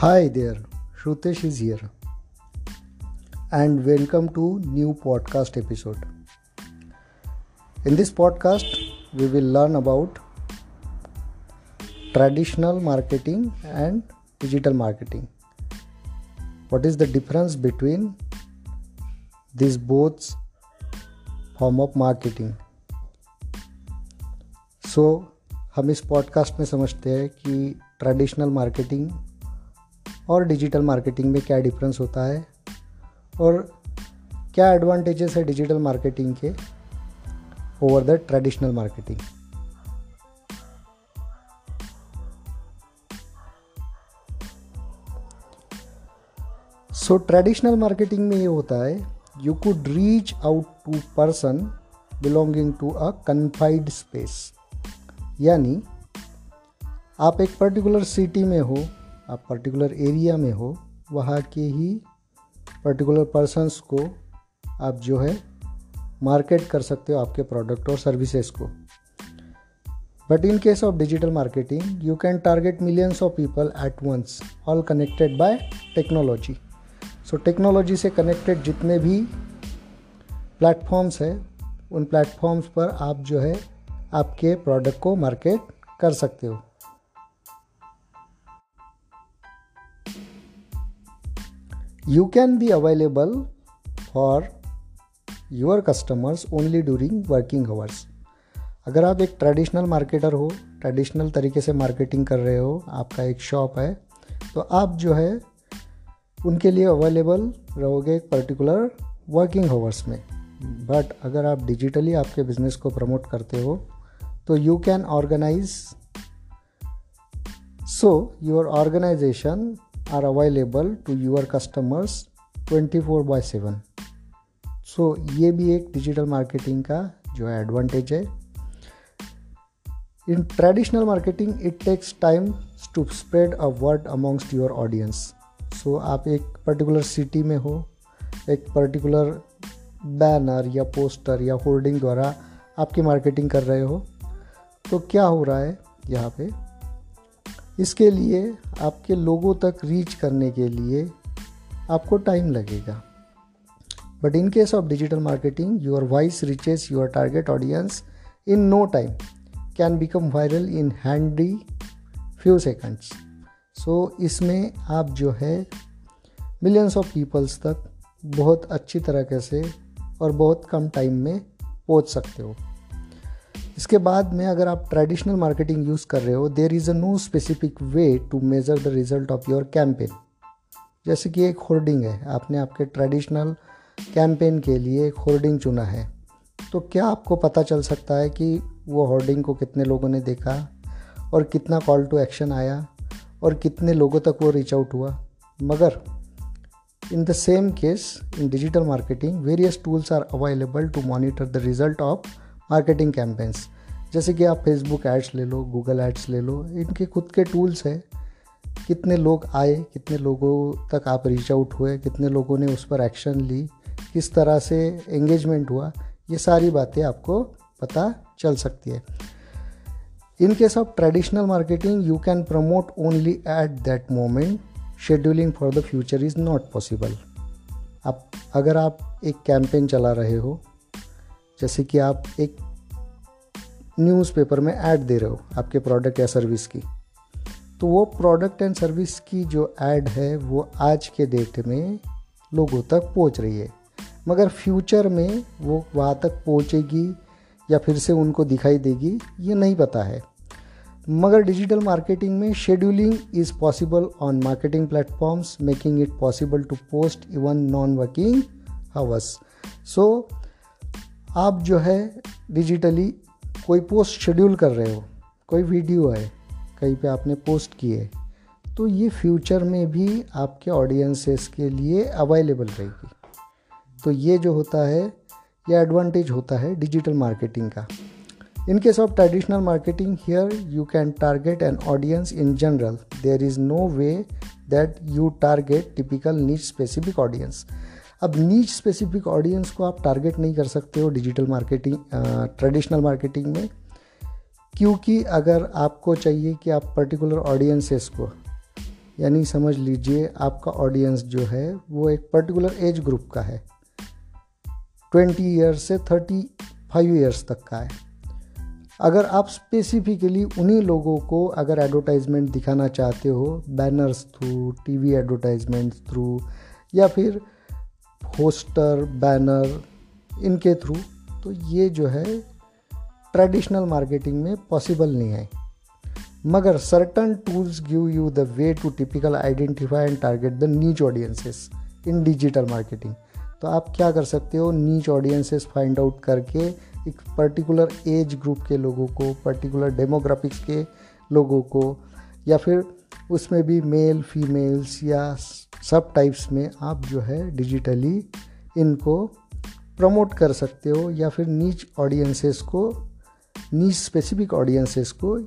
Hi there, Shrutesh is here, and welcome to new podcast episode. In this podcast, we will learn about traditional marketing and digital marketing. What is the difference between these both form of marketing? So so, हम इस podcast में समझते हैं कि traditional marketing और digital marketing में क्या difference होता है? और क्या एडवांटेजेस है डिजिटल मार्केटिंग के over the traditional marketing so traditional marketing में ये होता है you could reach out to person belonging to a confined space यानी, आप एक पर्टिकुलर सिटी में हो आप पर्टिकुलर एरिया में हो, वहाँ के ही पर्टिकुलर पर्सनस को आप जो है मार्केट कर सकते हो आपके प्रोडक्ट और सर्विसेज़ को। But in case of digital marketing you can target millions of people at once all connected by technology so technology से कनेक्टेड जितने भी प्लेटफॉर्म्स है, उन प्लेटफॉर्म्स पर आप जो है आपके प्रोडक्ट को मार्केट कर सकते हो। You can be available for your customers only during working hours. अगर आप एक ट्रेडिशनल मार्केटर हो ट्रेडिशनल तरीके से मार्केटिंग कर रहे हो, आपका एक शॉप है तो आप जो है, उनके लिए अवेलेबल रहोगे एक पर्टिकुलर वर्किंग आवर्स में. बट अगर आप डिजिटली आपके बिज़नेस को प्रमोट करते हो तो you can organise so your organisation are available to your customers 24 by seven so ये भी एक डिजिटल मार्केटिंग का जो है एडवांटेज है। In traditional marketing it takes time to spread a word amongst your audience so आप एक particular city में हो, एक पर्टिकुलर बैनर या पोस्टर या होर्डिंग द्वारा आपकी मार्केटिंग कर रहे हो तो क्या हो रहा है यहाँ पे? इसके लिए आपके लोगों तक रीच करने के लिए आपको टाइम लगेगा। But in case of digital marketing your voice reaches your target audience in no time can become viral in handy few seconds so इसमें आप जो है मिलियंस ऑफ़ पीपल्स तक बहुत अच्छी तरीके से और बहुत कम टाइम में पहुँच सकते हो। इसके बाद में अगर आप ट्रेडिशनल मार्केटिंग यूज़ कर रहे हो there is a no specific way to measure the result of your campaign जैसे कि एक होर्डिंग है, आपने आपके ट्रेडिशनल कैंपेन के लिए एक होर्डिंग चुना है। तो क्या आपको पता चल सकता है कि वो होर्डिंग को कितने लोगों ने देखा, और कितना कॉल टू एक्शन आया, और कितने लोगों तक वो रीच आउट हुआ? मगर in the same case in digital marketing various tools are available to monitor the result of marketing campaigns जैसे कि आप फेसबुक एड्स ले लो गूगल एड्स ले लो, इनके खुद के टूल्स हैं। कितने लोग आए, कितने लोगों तक आप रीच आउट हुए, कितने लोगों ने उस पर एक्शन ली, किस तरह से एंगेजमेंट हुआ, ये सारी बातें आपको पता चल सकती है। In case of traditional marketing you can promote only at that moment scheduling for the future is not possible आप, अगर आप एक कैंपेन चला रहे हो जैसे कि आप एक न्यूज़पेपर में ऐड दे रहे हो आपके प्रोडक्ट या सर्विस की। तो वो प्रोडक्ट एंड सर्विस की जो ऐड है, वो आज के डेट में लोगों तक पहुँच रही है। मगर फ्यूचर में वो वहाँ तक पहुँचेगी या फिर से उनको दिखाई देगी, ये नहीं पता है। मगर डिजिटल मार्केटिंग में scheduling is possible on marketing platforms making it possible to post even non working hours so आप जो है डिजिटली कोई पोस्ट शेड्यूल कर रहे हो, कोई वीडियो है कहीं पे आपने पोस्ट की है तो ये फ्यूचर में भी आपके ऑडियंसेस के लिए अवेलेबल रहेगी। तो ये जो होता है, ये एडवांटेज होता है डिजिटल मार्केटिंग का। In case of traditional marketing here you can target an audience in general there is no way that you target typical niche specific audience अब नीच स्पेसिफिक ऑडियंस को आप टारगेट नहीं कर सकते हो डिजिटल मार्केटिंग ट्रेडिशनल मार्केटिंग में, क्योंकि अगर आपको चाहिए कि आप पर्टिकुलर ऑडियंसेस को, यानी समझ लीजिए आपका ऑडियंस जो है वो एक पर्टिकुलर एज ग्रुप का है ट्वेंटी ईयर्स से थर्टी फाइव ईयर्स तक का है। अगर आप स्पेसिफिकली उन्हीं लोगों को अगर एडवर्टाइजमेंट दिखाना चाहते हो banners through TV advertisement through या फिर पोस्टर, बैनर, इनके थ्रू तो ये जो है ट्रेडिशनल मार्केटिंग में पॉसिबल नहीं है। मगर certain tools give you the way to typical identify and target the niche audiences in digital marketing तो आप क्या कर सकते हो नीच ऑडियंसेस फाइंड आउट करके एक पर्टिकुलर एज ग्रुप के लोगों को पर्टिकुलर डेमोग्राफिक्स के लोगों को, या फिर उसमें भी मेल फीमेल्स या सब टाइप्स में आप जो है डिजिटली इनको प्रमोट कर सकते हो या फिर नीच ऑडियंसेस को नीच स्पेसिफिक ऑडियंसेस को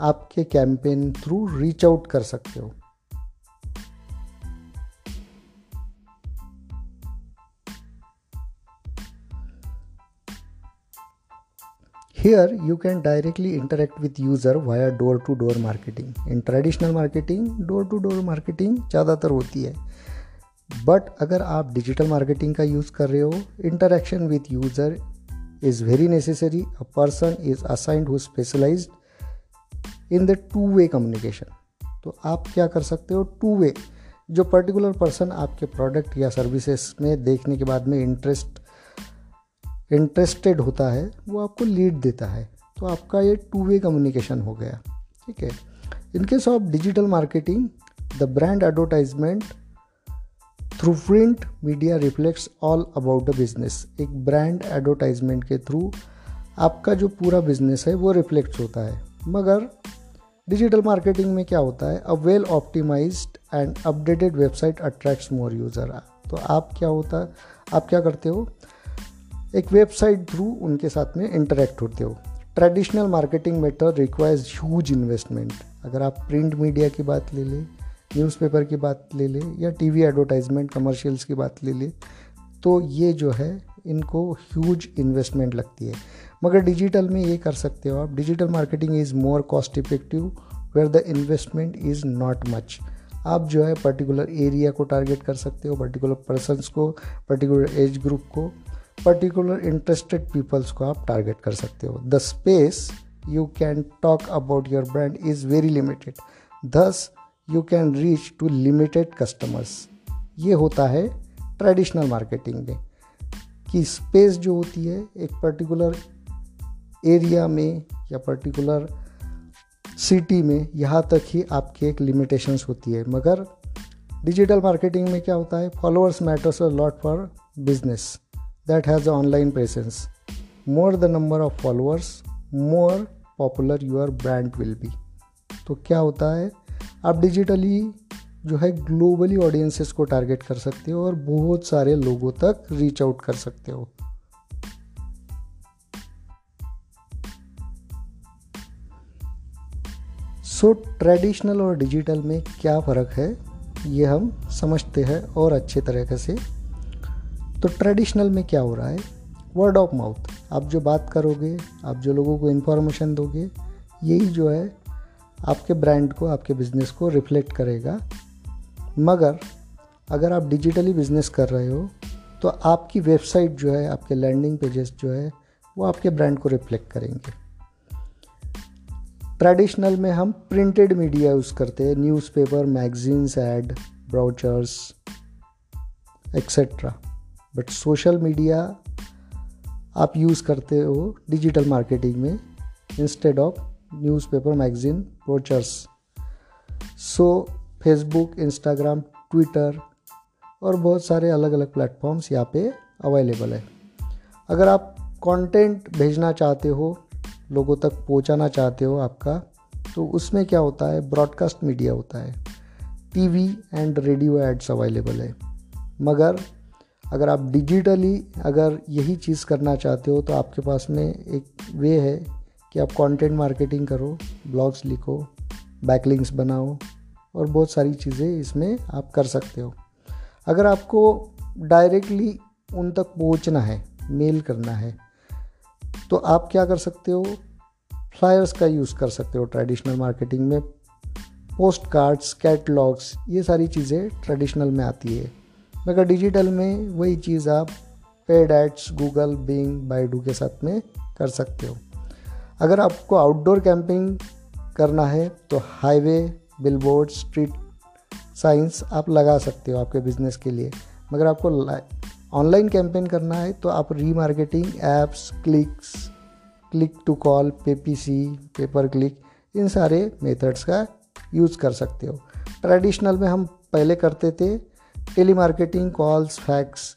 आपके कैंपेन थ्रू रीच आउट कर सकते हो। Here you can directly interact with user via door to door marketing. In traditional marketing, door to door marketing ज़्यादातर होती है। बट अगर आप डिजिटल मार्केटिंग का यूज़ कर रहे हो interaction with user is very necessary a person is assigned who specialise in the two way communication तो आप क्या कर सकते हो? टू वे जो पर्टिकुलर पर्सन आपके प्रोडक्ट या सर्विसेज़ में देखने के बाद में इंटरेस्ट इंटरेस्टेड होता है, वो आपको लीड देता है। तो आपका ये टू वे कम्युनिकेशन हो गया, ठीक है? In case of digital marketing the brand advertisement through print media reflects all about the business एक ब्रांड एडवर्टाइजमेंट के थ्रू आपका जो पूरा बिज़नेस है, वो रिफ्लेक्ट होता है। मगर डिजिटल मार्केटिंग में क्या होता है? A well optimise and updated website attracts more user तो आप क्या होता, आप क्या करते हो? एक वेबसाइट थ्रू उनके साथ में इंटरेक्ट होते हो। Traditional marketing method requires huge investment अगर आप प्रिंट मीडिया की बात ले लें न्यूज़पेपर की बात ले लें, या टीवी एडवर्टाइजमेंट कमर्शियल्स की बात ले लें तो ये जो है, इनको ह्यूज इन्वेस्टमेंट लगती है। मगर डिजिटल में ये कर सकते हो आप। Digital marketing is more cost effective where the investment is not much आप जो है पर्टिकुलर एरिया को टारगेट कर सकते हो पर्टिकुलर पर्सनस को पर्टिकुलर एज ग्रुप को। पर्टिकुलर इंटरेस्टेड पीपल्स को आप टारगेट कर सकते हो। The space you can talk about your brand is very limited thus you can reach to limited customers ये होता है ट्रेडिशनल मार्केटिंग में। कि स्पेस जो होती है, एक पर्टिकुलर एरिया में या पर्टिकुलर सिटी में, यहाँ तक ही आपकी एक लिमिटेशंस होती है। मगर डिजिटल मार्केटिंग में क्या होता है? Followers matters a lot for business that has online presence. More the number of followers, more popular your brand will be. तो क्या होता है आप डिजिटली जो है ग्लोबली ऑडियंसेस को टारगेट कर सकते हो और बहुत सारे लोगों तक रीच आउट कर सकते हो सो so, ट्रेडिशनल और डिजिटल में क्या फ़र्क है ये हम समझते हैं और अच्छे तरीके से तो ट्रेडिशनल में क्या हो रहा है? वर्ड ऑफ़ माउथ आप जो बात करोगे, आप जो लोगों को इन्फॉर्मेशन दोगे, यही जो है आपके ब्रांड को, आपके बिज़नेस को रिफ्लेक्ट करेगा। मगर, अगर आप डिजिटली बिज़नेस कर रहे हो तो आपकी वेबसाइट जो है, आपके लैंडिंग पेजेस जो है, वो आपके ब्रांड को रिफ्लेक्ट करेंगे। ट्रेडिशनल में हम प्रिंटेड मीडिया यूज़ करते हैं newspaper magazines ad brochures etcetera but social media आप यूज़ करते हो डिजिटल मार्केटिंग में instead of newspaper magazine brochures so Facebook Instagram Twitter और बहुत सारे अलग अलग प्लेटफॉर्म्स यहाँ पे अवेलेबल है। अगर आप कंटेंट भेजना चाहते हो, लोगों तक पहुँचाना चाहते हो आपका तो उसमें क्या होता है? ब्रॉडकास्ट मीडिया होता है। TV and radio ads available है। मगर अगर आप डिजिटली अगर यही चीज़ करना चाहते हो तो आपके पास में एक वे है कि आप कंटेंट मार्केटिंग करो ब्लॉग्स लिखो बैकलिंग्स बनाओ, और बहुत सारी चीज़ें इसमें आप कर सकते हो। अगर आपको डायरेक्टली उन तक पहुँचना है मेल करना है तो आप क्या कर सकते हो? फ्लायर्स का यूज़ कर सकते हो ट्रेडिशनल मार्केटिंग में। पोस्ट कार्ड्स कैटलॉग्स ये सारी चीज़ें ट्रेडिशनल में आती है। मगर डिजिटल में वही चीज़ आप paid ads Google Bing Baidu के साथ में कर सकते हो। अगर आपको आउटडोर कैंपिंग करना है तो हाईवे बिलबोर्ड स्ट्रीट साइंस आप लगा सकते हो आपके बिज़नेस के लिए। मगर आपको ऑनलाइन कैंपेन करना है तो आप remarketing apps clicks click to call PPC pay per click इन सारे मेथड्स का यूज़ कर सकते हो। ट्रेडिशनल में हम पहले करते थे tele marketing calls fax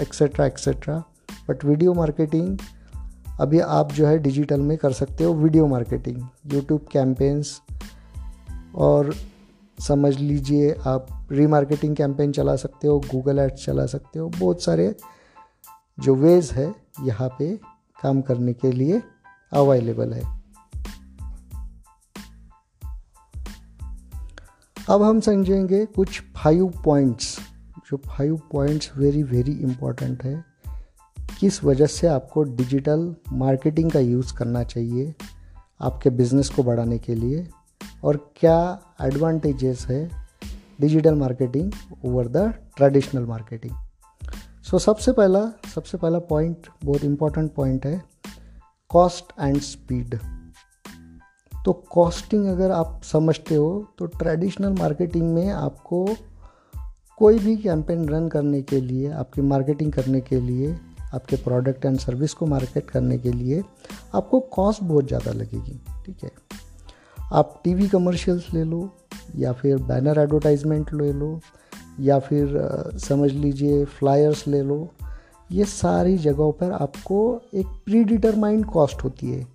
etcetera etcetera but video marketing अभी आप जो है डिजिटल में कर सकते हो वीडियो मार्केटिंग यूट्यूब कैंपेन्स और समझ लीजिए आप रीमार्केटिंग कैंपेन चला सकते हो गूगल एड्स चला सकते हो, बहुत सारे जो वेज है यहाँ पे काम करने के लिए अवेलेबल है। अब हम समझेंगे कुछ फाइव पॉइंट्स जो five points very very important है। किस वजह से आपको डिजिटल मार्केटिंग का यूज़ करना चाहिए आपके बिज़नेस को बढ़ाने के लिए? और क्या एडवांटेजेस है digital marketing over the traditional marketing so सबसे पहला सबसे पहला पॉइंट बहुत इंपॉर्टेंट पॉइंट है कॉस्ट एंड स्पीड तो कॉस्टिंग अगर आप समझते हो तो ट्रेडिशनल मार्केटिंग में आपको कोई भी कैंपेन रन करने के लिए, आपकी मार्केटिंग करने के लिए, आपके प्रोडक्ट एंड सर्विस को मार्केट करने के लिए आपको कॉस्ट बहुत ज़्यादा लगेगी, ठीक है? आप टीवी कमर्शियल्स ले लो, या फिर बैनर एडवर्टाइजमेंट ले लो, या फिर समझ लीजिए फ्लायर्स ले लो, ये सारी जगहों पर आपको एक प्री डिटरमाइंड कॉस्ट होती है।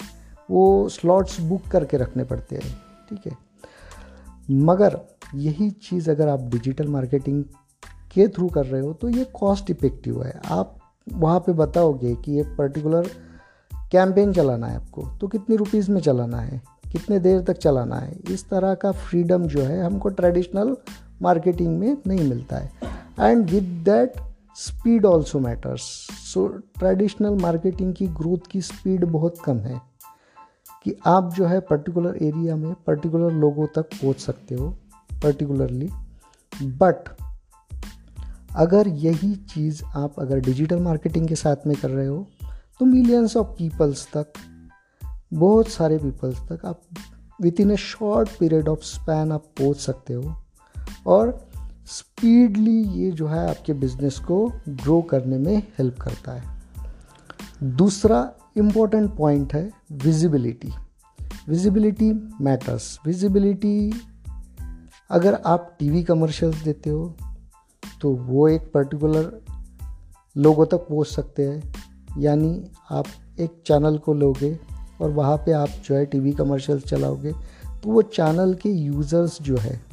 वो स्लॉट्स बुक करके रखने पड़ते हैं, ठीक है? मगर यही चीज़ अगर आप डिजिटल मार्केटिंग के थ्रू कर रहे हो तो ये कॉस्ट इफ़ेक्टिव है। आप वहाँ पे बताओगे कि ये पर्टिकुलर कैंपेन चलाना है आपको तो कितनी रुपीज़ में चलाना है, कितने देर तक चलाना है, इस तरह का फ्रीडम जो है हमको ट्रेडिशनल मार्केटिंग में नहीं मिलता है। And with that speed also matters so traditional marketing की ग्रोथ की स्पीड बहुत कम है। कि आप जो है पर्टिकुलर एरिया में पर्टिकुलर लोगों तक पहुँच सकते हो पर्टिकुलरली बट अगर यही चीज़ आप अगर डिजिटल मार्केटिंग के साथ में कर रहे हो तो मिलियंस ऑफ़ पीपल्स तक, बहुत सारे पीपल्स तक आप with in a short period of span आप पहुँच सकते हो। और स्पीडली ये जो है आपके बिज़नेस को ग्रो करने में हेल्प करता है। दूसरा इम्पोर्टेंट पॉइंट है विजिबिलिटी विजिबिलिटी मैटर्स विजिबिलिटी अगर आप टीवी कमर्शियल्स देते हो तो वो एक पर्टिकुलर लोगों तक पहुँच सकते हैं। यानी आप एक चैनल को लोगे और वहाँ पे आप जो है टीवी कमर्शियल्स चलाओगे तो वो चैनल के यूज़र्स जो है,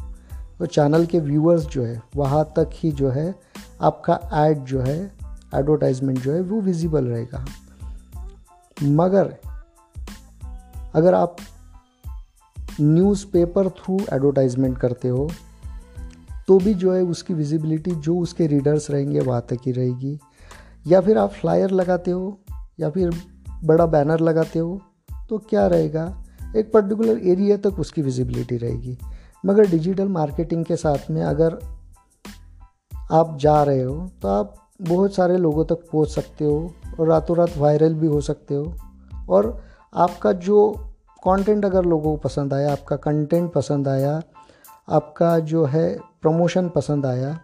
वो चैनल के व्यूअर्स जो है, वहाँ तक ही जो है आपका एड जो है एडवर्टाइजमेंट जो है, वो विजिबल रहेगा। मगर, अगर आप न्यूज़पेपर थ्रू एडवर्टाइजमेंट करते हो तो भी जो है उसकी विजिबिलिटी जो उसके रीडर्स रहेंगे, वहाँ तक ही रहेगी। या फिर आप फ्लायर लगाते हो, या फिर बड़ा बैनर लगाते हो तो क्या रहेगा? एक पर्टिकुलर एरिया तक उसकी विजिबिलिटी रहेगी। मगर डिजिटल मार्केटिंग के साथ में अगर आप जा रहे हो तो आप बहुत सारे लोगों तक पहुँच सकते हो और रातों रात वायरल भी हो सकते हो। और आपका जो कंटेंट अगर लोगों को पसंद आया, आपका कंटेंट पसंद आया, आपका जो है प्रमोशन पसंद आया,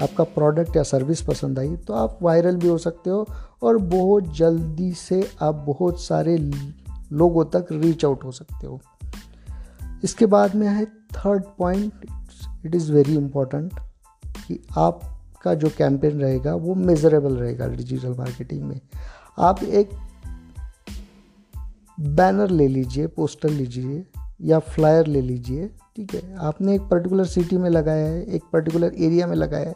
आपका प्रोडक्ट या सर्विस पसंद आई तो आप वायरल भी हो सकते हो और बहुत जल्दी से आप बहुत सारे लोगों तक रीच आउट हो सकते हो। इसके बाद में है third point it is very important कि आपका जो कैंपेन रहेगा, वो मेजरेबल रहेगा डिजिटल मार्केटिंग में। आप एक बैनर ले लीजिए पोस्टर लीजिए, या फ्लायर ले लीजिए, ठीक है? आपने एक पर्टिकुलर सिटी में लगाया है, एक पर्टिकुलर एरिया में लगाया है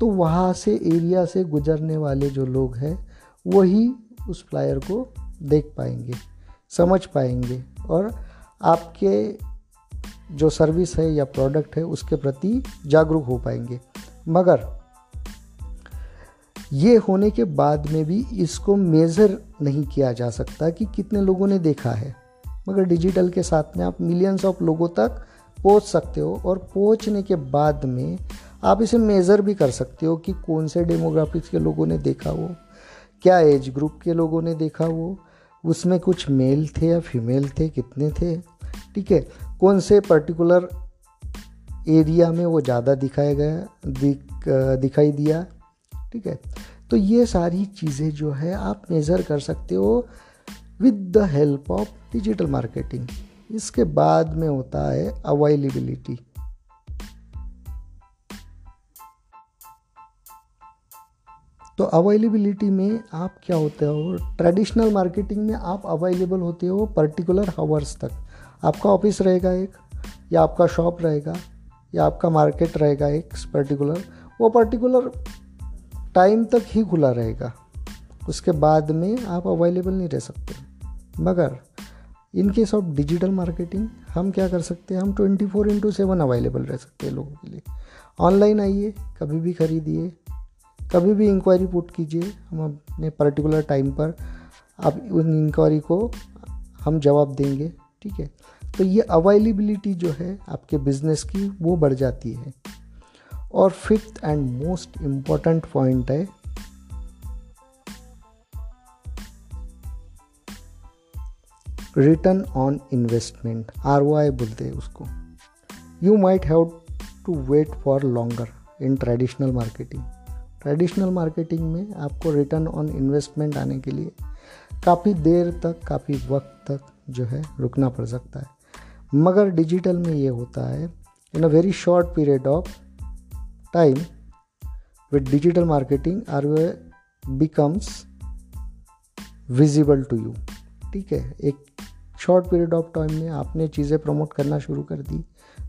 तो वहाँ से एरिया से गुजरने वाले जो लोग हैं, वही उस फ्लायर को देख पाएँगे, समझ पाएँगे, और आपके जो सर्विस है या प्रोडक्ट है, उसके प्रति जागरूक हो पाएँगे। मगर ये होने के बाद में भी इसको मेज़र नहीं किया जा सकता कि कितने लोगों ने देखा है। मगर डिजिटल के साथ में आप मिलियंस ऑफ़ लोगों तक पहुँच सकते हो और पहुँचने के बाद में आप इसे मेज़र भी कर सकते हो कि कौन से डेमोग्राफिक्स के लोगों ने देखा वो, क्या एज ग्रुप के लोगों ने देखा वो, उसमें कुछ मेल थे या फीमेल थे, कितने थे, ठीक है? कौन से पर्टिकुलर एरिया में वो ज़्यादा दिखाया गया, दिख, दिखाई दिया ठीक है? तो ये सारी चीज़ें जो है आप मेज़र कर सकते हो with the help of digital marketing इसके बाद में होता है अवेलेबिलिटी तो अवेलेबिलिटी में आप क्या होते हो? ट्रेडिशनल मार्केटिंग में आप अवेलेबल होते हो पर्टिकुलर हावर्स तक। आपका ऑफ़िस रहेगा एक, या आपका शॉप रहेगा, या आपका मार्केट रहेगा एक पर्टिकुलर वो पर्टिकुलर टाइम तक ही खुला रहेगा। उसके बाद में आप अवेलेबल नहीं रह सकते। मगर, in case of digital marketing, हम क्या कर सकते हैं? हम twenty four into seven available रह सकते हैं लोगों के लिए। ऑनलाइन आइए, कभी भी खरीदिए, कभी भी इंक्वायरी पुट कीजिए। हम अपने पर्टिकुलर टाइम पर आप उन इंक्वायरी को हम जवाब देंगे, ठीक है? तो ये अवेलेबिलिटी जो है आपके बिज़नेस की, वो बढ़ जाती है। और fifth and most important point है return on investment R O I बोलते हैं उसको। You might have to wait for longer in traditional marketing traditional marketing में आपको रिटर्न ऑन इन्वेस्टमेंट आने के लिए काफ़ी देर तक, काफ़ी वक्त तक जो है रुकना पड़ सकता है। मगर डिजिटल में ये होता है in a very short period of time with digital marketing are becomes visible to you ठीक है? एक शॉर्ट पीरियड ऑफ़ टाइम में आपने चीज़ें प्रमोट करना शुरू कर दी,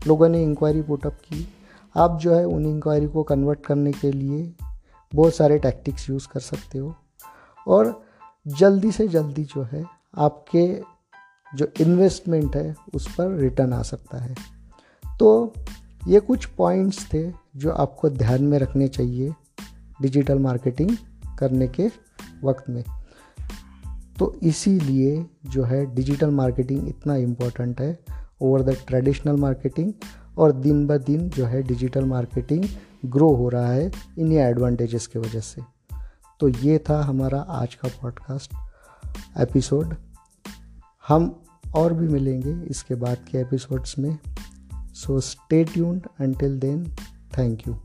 लोगों ने इंक्वायरी पुटअप की। आप जो है उन इंक्वायरी को कन्वर्ट करने के लिए बहुत सारे टैक्टिक्स यूज़ कर सकते हो। और जल्दी से जल्दी जो है आपके जो इन्वेस्टमेंट है उस पर रिटर्न आ सकता है। तो ये कुछ पॉइंट्स थे जो आपको ध्यान में रखने चाहिए डिजिटल मार्केटिंग करने के वक्त में। तो इसीलिए जो है डिजिटल मार्केटिंग इतना इम्पोर्टेंट है ओवर द ट्रेडिशनल मार्केटिंग और दिन ब दिन जो है डिजिटल मार्केटिंग ग्रो हो रहा है इन्हीं एडवांटेजेस की वजह से। तो ये था हमारा आज का पॉडकास्ट एपिसोड हम और भी मिलेंगे इसके बाद के एपिसोड्स में। So stay tuned until then thank you